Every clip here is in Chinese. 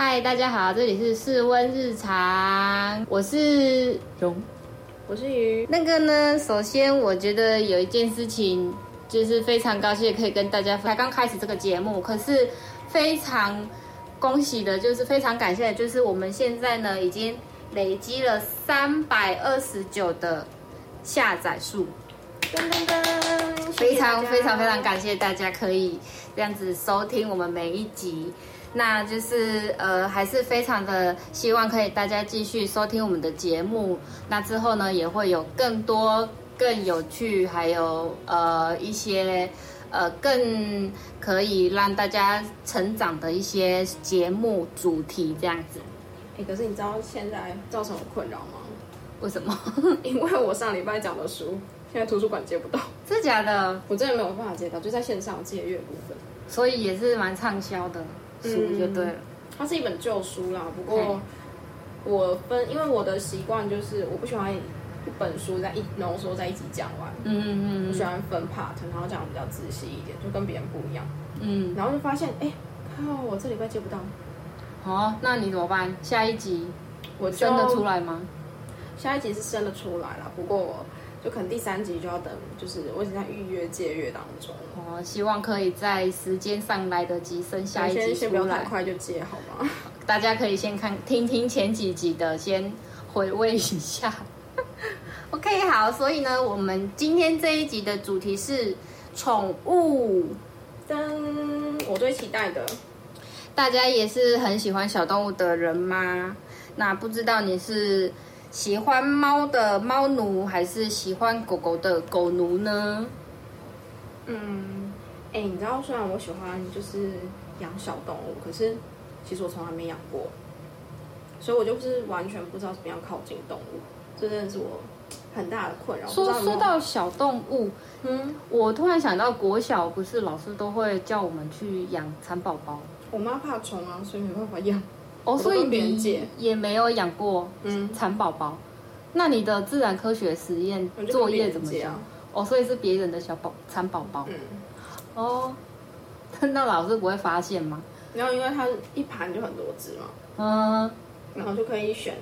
嗨，大家好，这里是室温日常，我是荣。我是鱼，那个呢，首先我觉得有一件事情，就是非常高兴可以跟大家才刚开始这个节目，可是非常恭喜的，就是非常感谢的，就是我们现在呢已经累积了三百二十九的下载数，噔噔噔，非常非常非常感谢大家可以这样子收听我们每一集。那就是呃，还是非常的希望可以大家继续收听我们的节目。那之后呢，也会有更多更有趣，还有呃一些呃更可以让大家成长的一些节目主题这样子。哎，可是你知道现在造成我困扰吗？为什么？因为我上礼拜讲的书，现在图书馆借不到。真的假的？我真的没有办法借到，就在线上借阅部分。所以也是蛮畅销的。书就对了，它是一本旧书啦。不过我分，因为我的习惯就是我不喜欢一本书在一浓缩在一起讲完。嗯嗯嗯。我喜欢分 part，然后讲比较仔细一点，就跟别人不一样。嗯。然后就发现，哎，靠，我这礼拜接不到。好，那你怎么办？下一集我生得出来吗？下一集是生得出来了，不过我。就可能第三集就要等，就是我已经在预约借阅当中。哦，希望可以在时间上来得及生下一集先不要太快就借好吗？大家可以先看听听前几集的，先回味一下。OK，好，所以呢，我们今天这一集的主题是宠物。噔，我最期待的，大家也是很喜欢小动物的人吗？那不知道你是？喜欢猫的猫奴还是喜欢狗狗的狗奴呢？嗯，哎，你知道，虽然我喜欢就是养小动物，可是其实我从来没养过，所以我就是完全不知道怎么样靠近动物，这真的是我很大的困扰。说说到小动物，嗯，我突然想到国小不是老师都会叫我们去养蚕宝宝？我妈怕虫啊，所以没办法养。哦，所以你也没有养过嗯蚕宝宝，那你的自然科学实验作业怎么样？哦，所以是别人的小宝蚕宝宝。嗯，哦，那老师不会发现吗？然后因为它一盘就很多只嘛，嗯，然后就可以选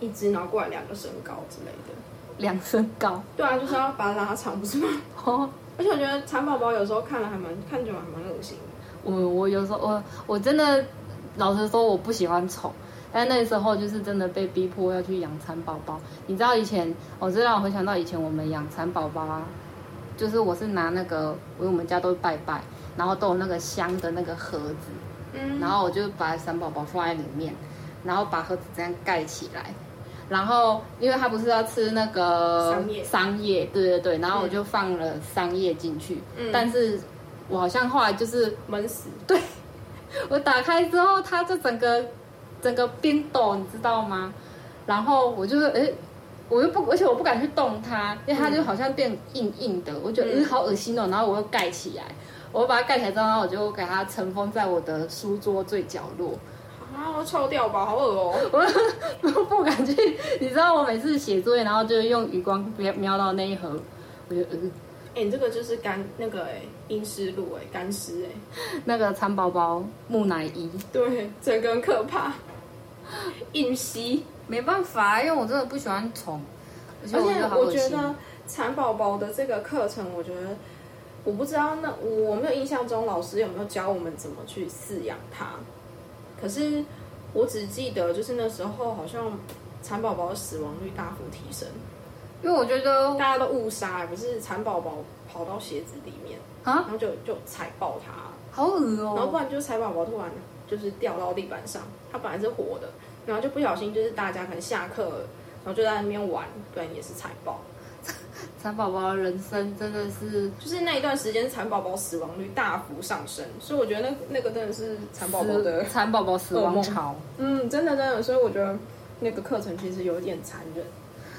一只，然后过来两个身高之类的。两身高？对啊，就是要把它拉长，不是吗？哦，而且我觉得蚕宝宝有时候看了还蛮看着还蛮恶心的。我我有时候我我真的。老实说，我不喜欢丑，但那时候就是真的被逼迫要去养蚕宝宝。你知道以前，我知道我回想到以前我们养蚕宝宝啊，就是我是拿那个，因为我们家都拜拜，然后都有那个香的那个盒子，嗯，然后我就把蚕宝宝放在里面，然后把盒子这样盖起来，然后因为他不是要吃那个桑叶，桑叶，对对对，然后我就放了桑叶进去，嗯，但是我好像后来就是闷死，对。我打开之后，它就整个整个冰抖，你知道吗？然后我就是哎，我又不，而且我不敢去动它，因为它就好像变硬硬的，我觉得嗯好恶心哦。然后我又盖起来，我把它盖起来之后，我就给它尘封在我的书桌最角落。啊，臭掉吧，好恶哦！我不敢去，你知道我每次写作业，然后就用余光瞄瞄到那一盒，我就嗯。哎，你这个就是干那个哎，阴湿路哎，干湿哎，那个蚕宝宝木乃伊，对，整个很可怕，硬吸，没办法，因为我真的不喜欢虫，而且我觉得蚕宝宝的这个课程，我觉得我不知道，那我没有印象中老师有没有教我们怎么去饲养它，可是我只记得就是那时候好像蚕宝宝死亡率大幅提升。因为我觉得大家都误杀，不是蚕宝宝跑到鞋子里面啊，然后就就踩爆它，好恶哦。然后不然就是蚕宝宝突然就是掉到地板上，它本来是活的，然后就不小心就是大家可能下课，然后就在那边玩，不然也是踩爆。蚕宝宝的人生真的是，就是那一段时间蚕宝宝死亡率大幅上升，所以我觉得那那个真的是蚕宝宝的蚕宝宝死亡潮。嗯，真的真的，所以我觉得那个课程其实有点残忍。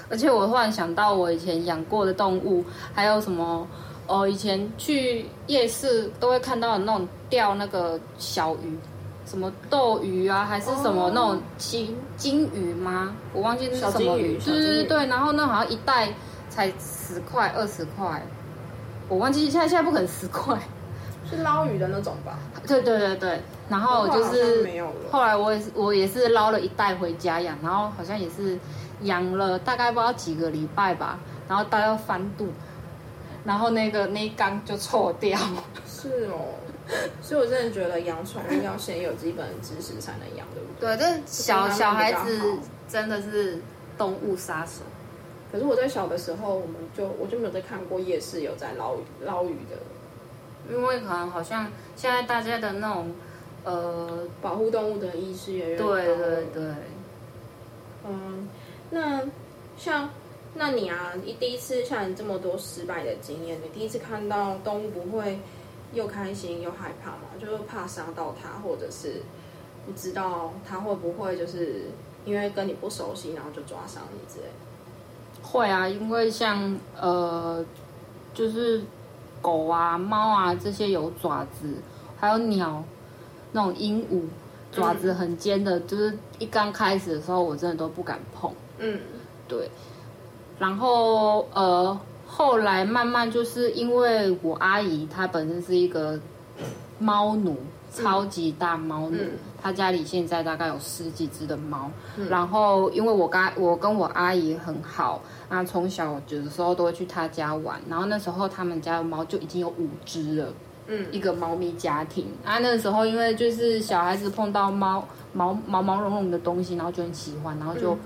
而且我突然想到，我以前养过的动物，还有什么？哦，以前去夜市都会看到那种钓那个小鱼，什么斗鱼啊，还是什么那种金金鱼吗？我忘记是什么鱼。对对对然后那好像一袋才十块二十块，我忘记现在现在不可能十块，是捞鱼的那种吧？对对对对，然后就是后来我也是我也是捞了一袋回家养，然后好像也是养了大概不知道几个礼拜吧，然后到要翻肚，然后那个那缸就臭掉。是哦，所以我真的觉得养宠物要先有基本知识才能养，对不对？对，这小小孩子真的是动物杀手。可是我在小的时候，我们就我就没有在看过夜市有在捞捞鱼的。因为可能好像现在大家的那种呃保护动物的意识也越对对对，嗯，那像那你啊，你第一次像你这么多失败的经验，你第一次看到动物不会又开心又害怕吗？就是怕伤到它，或者是不知道它会不会就是因为跟你不熟悉，然后就抓伤你之类？会啊，因为像呃就是。狗啊、猫啊这些有爪子，还有鸟，那种鹦鹉，爪子很尖的，就是一刚开始的时候，我真的都不敢碰。嗯，对。然后呃，后来慢慢就是因为我阿姨她本身是一个猫奴，超级大猫奴，她家里现在大概有十几只的猫。然后因为我刚我跟我阿姨很好。啊，从小有的时候都会去她家玩，然后那时候他们家的猫就已经有五只了，嗯，一个猫咪家庭。啊，那时候因为就是小孩子碰到猫毛毛毛茸茸的东西，然后就很喜欢，然后就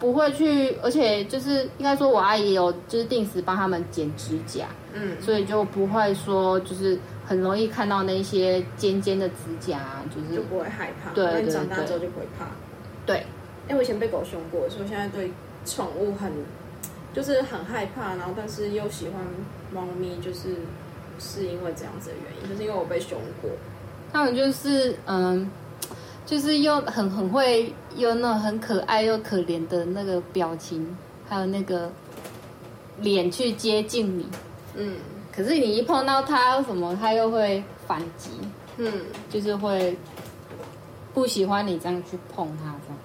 不会去，而且就是应该说我阿姨有就是定时帮他们剪指甲，嗯，所以就不会说就是很容易看到那些尖尖的指甲，就是就不会害怕。对对对，长大之后就不会怕。对，因为我以前被狗凶过，所以我现在对宠物很。就是很害怕，然后但是又喜欢猫咪，就是是因为这样子的原因，就是因为我被凶过。他们就是嗯，就是又很很会，又那种很可爱又可怜的那个表情，还有那个脸去接近你。嗯。可是你一碰到他什么，他又会反击。嗯。就是会不喜欢你这样去碰他这样。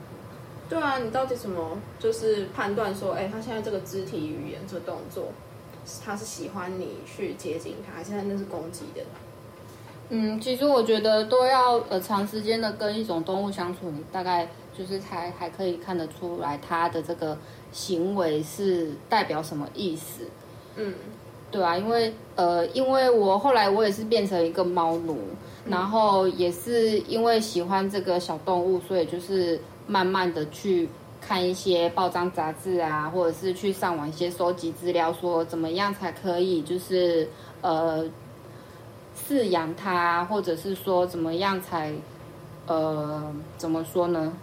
对啊，你到底怎么就是判断说，哎，他现在这个肢体语言、这动作，他是喜欢你去接近他，现在那是攻击的？嗯，其实我觉得都要呃长时间的跟一种动物相处，你大概就是才还可以看得出来它的这个行为是代表什么意思。嗯，对啊，因为呃，因为我后来我也是变成一个猫奴，然后也是因为喜欢这个小动物，所以就是。慢慢的去看一些报章杂志啊，或者是去上网一些收集资料，说怎么样才可以，就是呃饲养它，或者是说怎么样才呃怎么说呢？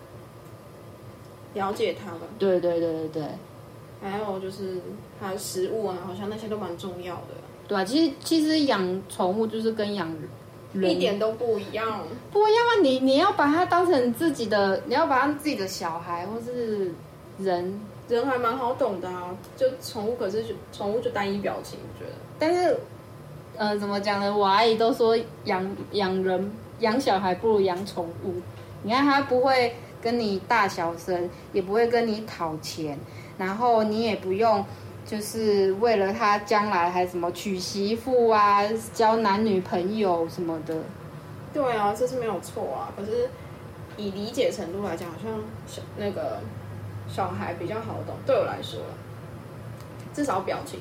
了解它吧。对对对对对。还有就是它的食物啊，好像那些都蛮重要的。对啊，其实其实养宠物就是跟养人。一点都不一样，不一样啊！你你要把它当成自己的，你要把它自己的小孩或是人，人还蛮好懂的啊。就宠物，可是宠物就单一表情，我觉得。但是，呃，怎么讲呢？我阿姨都说养养人养小孩不如养宠物。你看，它不会跟你大小声，也不会跟你讨钱，然后你也不用。就是为了他将来还什么娶媳妇啊，交男女朋友什么的。对啊，这是没有错啊。可是以理解程度来讲，好像小那个小孩比较好懂。对我来说，至少表情。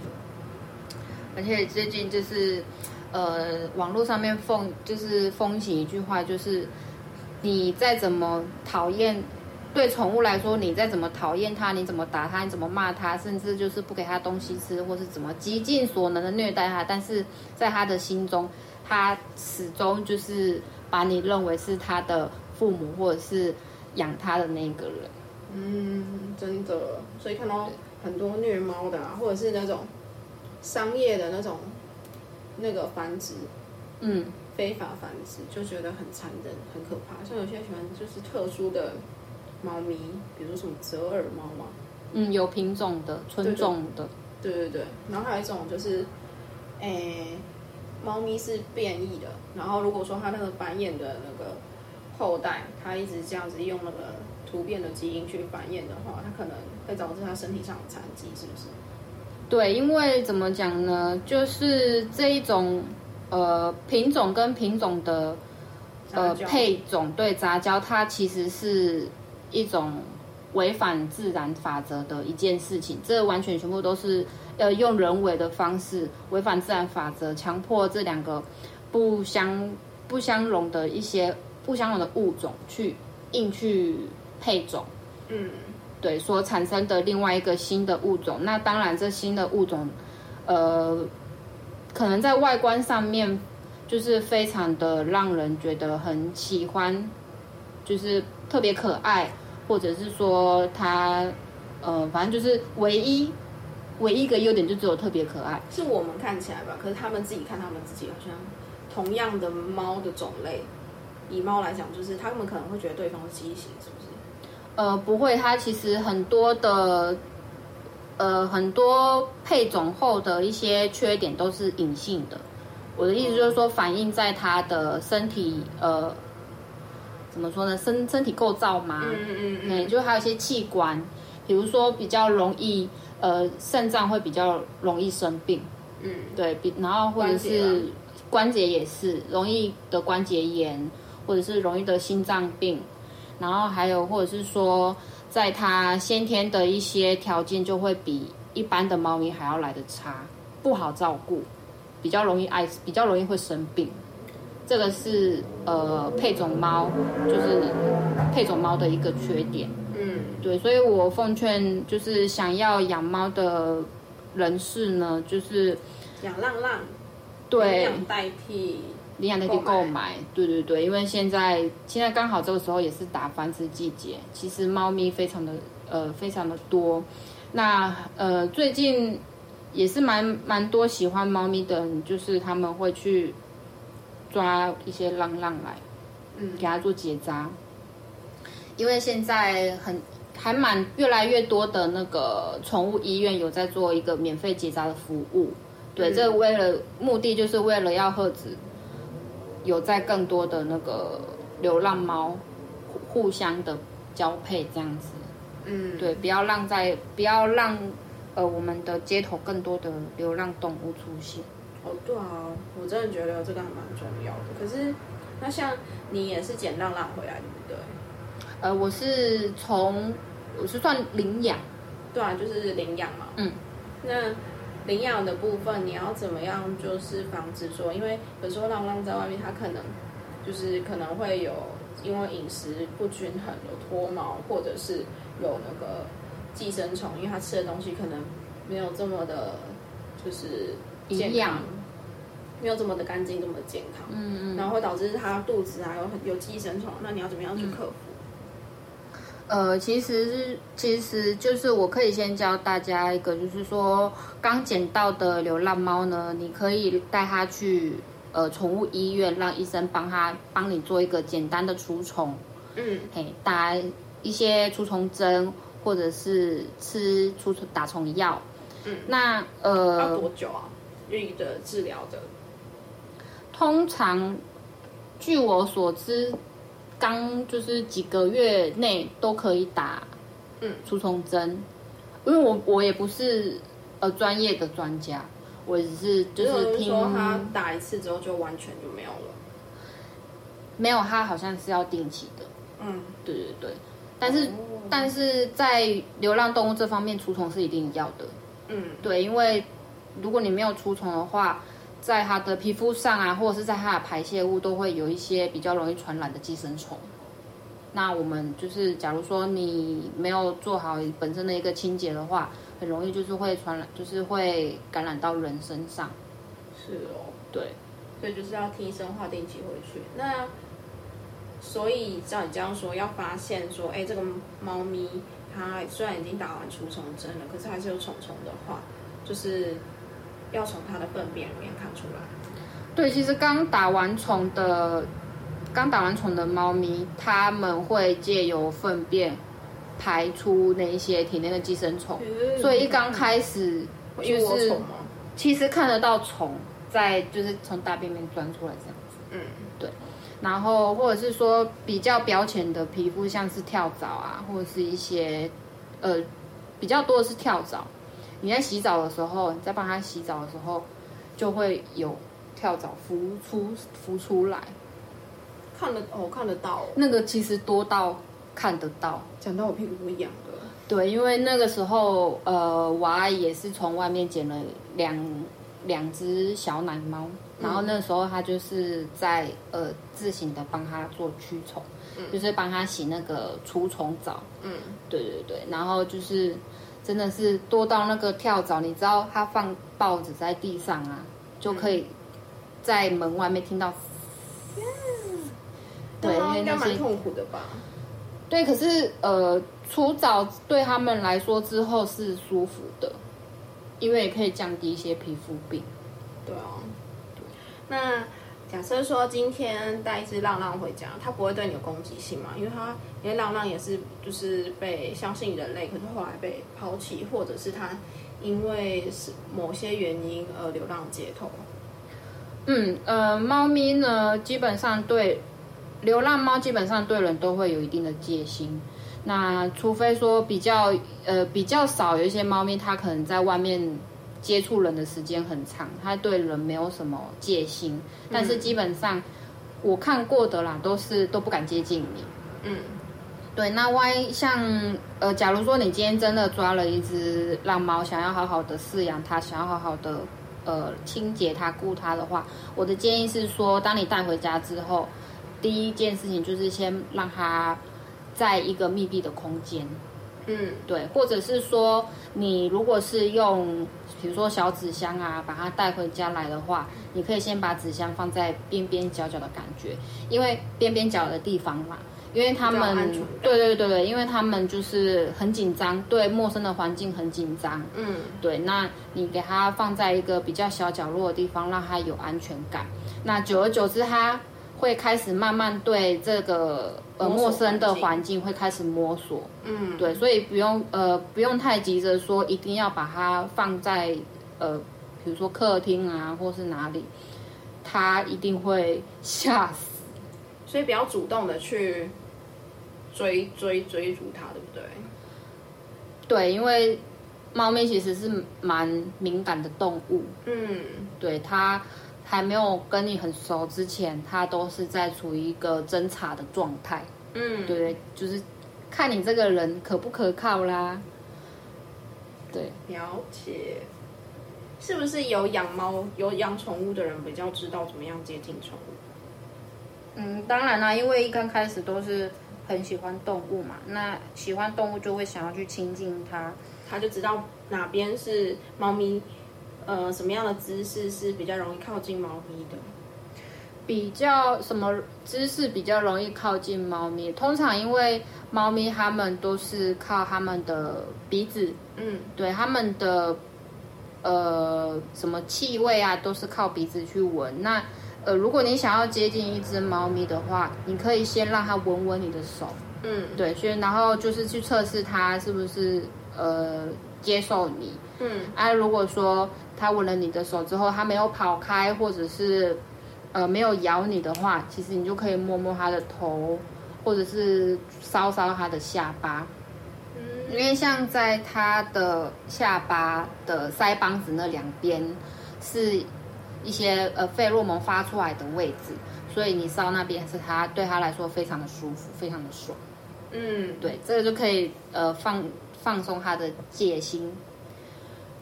而且最近就是呃，网络上面风就是风行一句话，就是你再怎么讨厌。对宠物来说，你再怎么讨厌它，你怎么打它，你怎么骂它，甚至就是不给它东西吃，或是怎么极尽所能的虐待它，但是在它的心中，它始终就是把你认为是它的父母，或者是养它的那个人。嗯，真的。所以看到很多虐猫的啊，或者是那种商业的那种那个繁殖，嗯，非法繁殖，就觉得很残忍、很可怕。像有些喜欢就是特殊的。猫咪，比如说什么折耳猫嘛，嗯，有品种的，纯种的，对对对。然后还有一种就是，诶，猫咪是变异的。然后如果说它那个繁衍的那个后代，它一直这样子用那个突变的基因去繁衍的话，它可能会导致它身体上的残疾，是不是？对，因为怎么讲呢？就是这一种呃品种跟品种的呃配种对杂交，它其实是一种违反自然法则的一件事情。这完全全部都是呃用人为的方式违反自然法则，强迫这两个不相不相容的一些不相容的物种去硬去配种。嗯。对，所产生的另外一个新的物种，那当然这新的物种，呃，可能在外观上面就是非常的让人觉得很喜欢，就是特别可爱，或者是说它，呃，反正就是唯一唯一一个优点就只有特别可爱，是我们看起来吧？可是他们自己看他们自己，好像同样的猫的种类，以猫来讲，就是他们可能会觉得对方是畸形，是不是？呃，不会，它其实很多的，呃，很多配种后的一些缺点都是隐性的。我的意思就是说，反映在它的身体，呃，怎么说呢？身身体构造嘛，嗯嗯嗯，就还有一些器官，比如说比较容易，呃，肾脏会比较容易生病，嗯，对比，然后或者是关节也是容易得关节炎，或者是容易得心脏病。然后还有，或者是说，在它先天的一些条件就会比一般的猫咪还要来的差，不好照顾，比较容易爱，比较容易会生病。这个是呃配种猫，就是配种猫的一个缺点。嗯，对，所以我奉劝就是想要养猫的人士呢，就是养浪浪，对，代替。领养代替购买，对对对，因为现在现在刚好这个时候也是打繁殖季节，其实猫咪非常的呃非常的多，那呃最近也是蛮蛮多喜欢猫咪的人，就是他们会去抓一些浪浪来，嗯，给它做结扎，因为现在很还蛮越来越多的那个宠物医院有在做一个免费结扎的服务，对，这为了目的就是为了要遏止。有在更多的那个流浪猫互相的交配这样子，嗯，对，不要让在不要让呃我们的街头更多的流浪动物出现。哦，对啊，我真的觉得这个还蛮重要的。可是那像你也是捡浪浪回来，对不对？呃，我是从我是算领养，对啊，就是领养嘛。嗯，那。领养的部分，你要怎么样？就是防止说，因为有时候浪浪在外面，它可能就是可能会有因为饮食不均衡，有脱毛，或者是有那个寄生虫，因为它吃的东西可能没有这么的，就是营养，没有这么的干净，这么的健康，嗯嗯，然后会导致它肚子啊有有寄生虫，那你要怎么样去克服？呃，其实是，其实就是我可以先教大家一个，就是说刚捡到的流浪猫呢，你可以带它去呃宠物医院，让医生帮它帮你做一个简单的除虫，嗯，嘿，打一些除虫针，或者是吃除虫打虫药，嗯，那呃要多久啊？运的治疗的，通常据我所知。刚就是几个月内都可以打，嗯，除虫针，因为我我也不是呃专业的专家，我只是就是听说他打一次之后就完全就没有了，没有，他好像是要定期的，嗯，对对对，但是但是在流浪动物这方面除虫是一定要的，嗯，对，因为如果你没有除虫的话。在它的皮肤上啊，或者是在它的排泄物，都会有一些比较容易传染的寄生虫。那我们就是，假如说你没有做好本身的一个清洁的话，很容易就是会传染，就是会感染到人身上。是哦，对，所以就是要听医生话，定期回去。那所以照你这样说，要发现说，哎，这个猫咪它虽然已经打完除虫针了，可是还是有虫虫的话，就是。要从它的粪便里面看出来。对，其实刚打完虫的，刚打完虫的猫咪，它们会借由粪便排出那一些体内的寄生虫，所以一刚开始就是其实看得到虫在，就是从大便里面钻出来这样子。嗯，对。然后或者是说比较表浅的皮肤，像是跳蚤啊，或者是一些呃比较多的是跳蚤。你在洗澡的时候，你在帮他洗澡的时候，就会有跳蚤浮出浮出来，看得哦看得到，那个其实多到看得到，讲到我屁股都痒了。对，因为那个时候呃，我阿姨也是从外面捡了两两只小奶猫，然后那时候她就是在呃自行的帮它做驱虫，就是帮它洗那个除虫澡。嗯，对对对，然后就是真的是多到那个跳蚤，你知道它放报纸在地上啊，就可以在门外面听到。对，应该蛮痛苦的吧？对，可是呃，除蚤对他们来说之后是舒服的，因为也可以降低一些皮肤病。对啊，那假设说今天带一只浪浪回家，它不会对你有攻击性嘛？因为它因为浪浪也是就是被相信人类，可是后来被抛弃，或者是它因为是某些原因而流浪街头。嗯呃，猫咪呢，基本上对。流浪猫基本上对人都会有一定的戒心，那除非说比较呃比较少有一些猫咪，它可能在外面接触人的时间很长，他对人没有什么戒心。但是基本上我看过的啦，都是都不敢接近你。嗯，对。那万一像呃，假如说你今天真的抓了一只浪猫，想要好好的饲养它，想要好好的呃清洁它、顾它的话，我的建议是说，当你带回家之后。第一件事情就是先让它在一个密闭的空间，嗯，对，或者是说你如果是用比如说小纸箱啊，把它带回家来的话，你可以先把纸箱放在边边角角的感觉，因为边边角的地方嘛，因为他们对对对对，因为他们就是很紧张，对陌生的环境很紧张，嗯，对，那你给它放在一个比较小角落的地方，让它有安全感，那久而久之它。会开始慢慢对这个呃陌生的环境。会开始摸索，嗯，对，所以不用呃不用太急着说一定要把它放在呃比如说客厅啊或是哪里，它一定会吓死，所以比较主动的去追追追逐它，对不对？对，因为猫咪其实是蛮敏感的动物，嗯，对它。还没有跟你很熟之前，他都是在处于一个侦查的状态。嗯，对，就是看你这个人可不可靠啦。对，了解。是不是有养猫、有养宠物的人比较知道怎么样接近宠物？嗯，当然啦，因为一刚开始都是很喜欢动物嘛，那喜欢动物就会想要去亲近它，他就知道哪边是猫咪。呃，什么样的姿势是比较容易靠近猫咪的？比较什么姿势比较容易靠近猫咪？通常因为猫咪它们都是靠它们的鼻子，嗯，对，它们的呃什么气味啊，都是靠鼻子去闻。那呃，如果你想要接近一只猫咪的话，你可以先让它闻闻你的手，嗯，对，先然后就是去测试它是不是呃接受你，嗯，啊，如果说。它吻了你的手之后，它没有跑开，或者是呃没有咬你的话，其实你就可以摸摸它的头，或者是搔搔它的下巴。嗯，因为像在它的下巴的腮帮子那两边，是一些呃费洛蒙发出来的位置，所以你搔那边是它对它来说非常的舒服，非常的爽。嗯，对，这个就可以呃放放松它的戒心。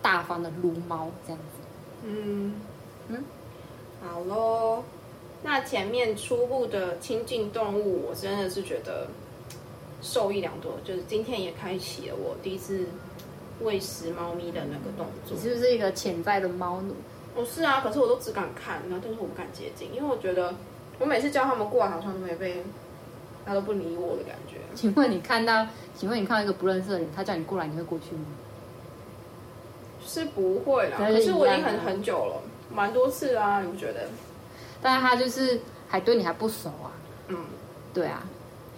大方的撸猫这样子，嗯嗯，好喽。那前面初步的亲近动物，我真的是觉得受益良多。就是今天也开启了我第一次喂食猫咪的那个动作。你是不是一个潜在的猫奴？我是啊，可是我都只敢看，然后但是我不敢接近，因为我觉得我每次叫他们过来，好像都没被，他都不理我的感觉。请问你看到，请问你看到一个不认识的人，他叫你过来，你会过去吗？是不会啦，可是我已经很很久了，蛮多次啊，你不觉得？但是他就是还对你还不熟啊。嗯，对啊，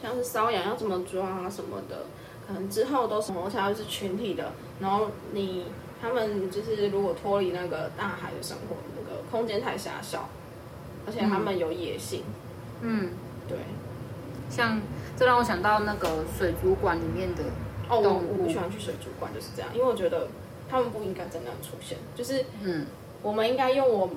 像是瘙痒要怎么抓啊什么的，可能之后都是我想要是群体的，然后你他们就是如果脱离那个大海的生活，那个空间太狭小，而且他们有野性。嗯，对，像这让我想到那个水族馆里面的动物，我不喜欢去水族馆就是这样，因为我觉得。他们不应该在那出现，就是，嗯，我们应该用我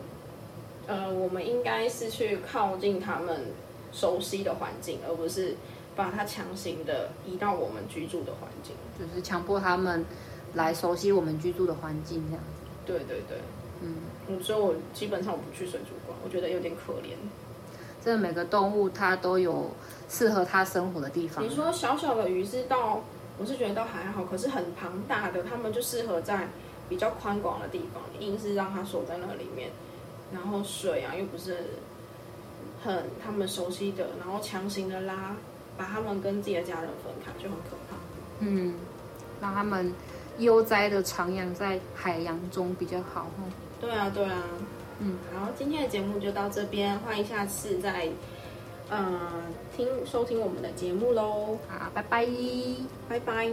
呃，我们应该是去靠近他们熟悉的环境，而不是把它强行的移到我们居住的环境，就是强迫他们来熟悉我们居住的环境这样子。对对对，嗯，所以我基本上我不去水族馆，我觉得有点可怜。真的，每个动物它都有适合它生活的地方。你说小小的鱼是到，我是觉得倒还好，可是很庞大的，他们就适合在比较宽广的地方，硬是让它锁在那里面。然后水啊，又不是很他们熟悉的，然后强行的拉，把他们跟自己的家人分开，就很可怕。嗯，让他们悠哉的徜徉在海洋中比较好。对啊，对啊。嗯，好，今天的节目就到这边，欢迎下次再嗯听收听我们的节目喽。好，拜拜，拜拜。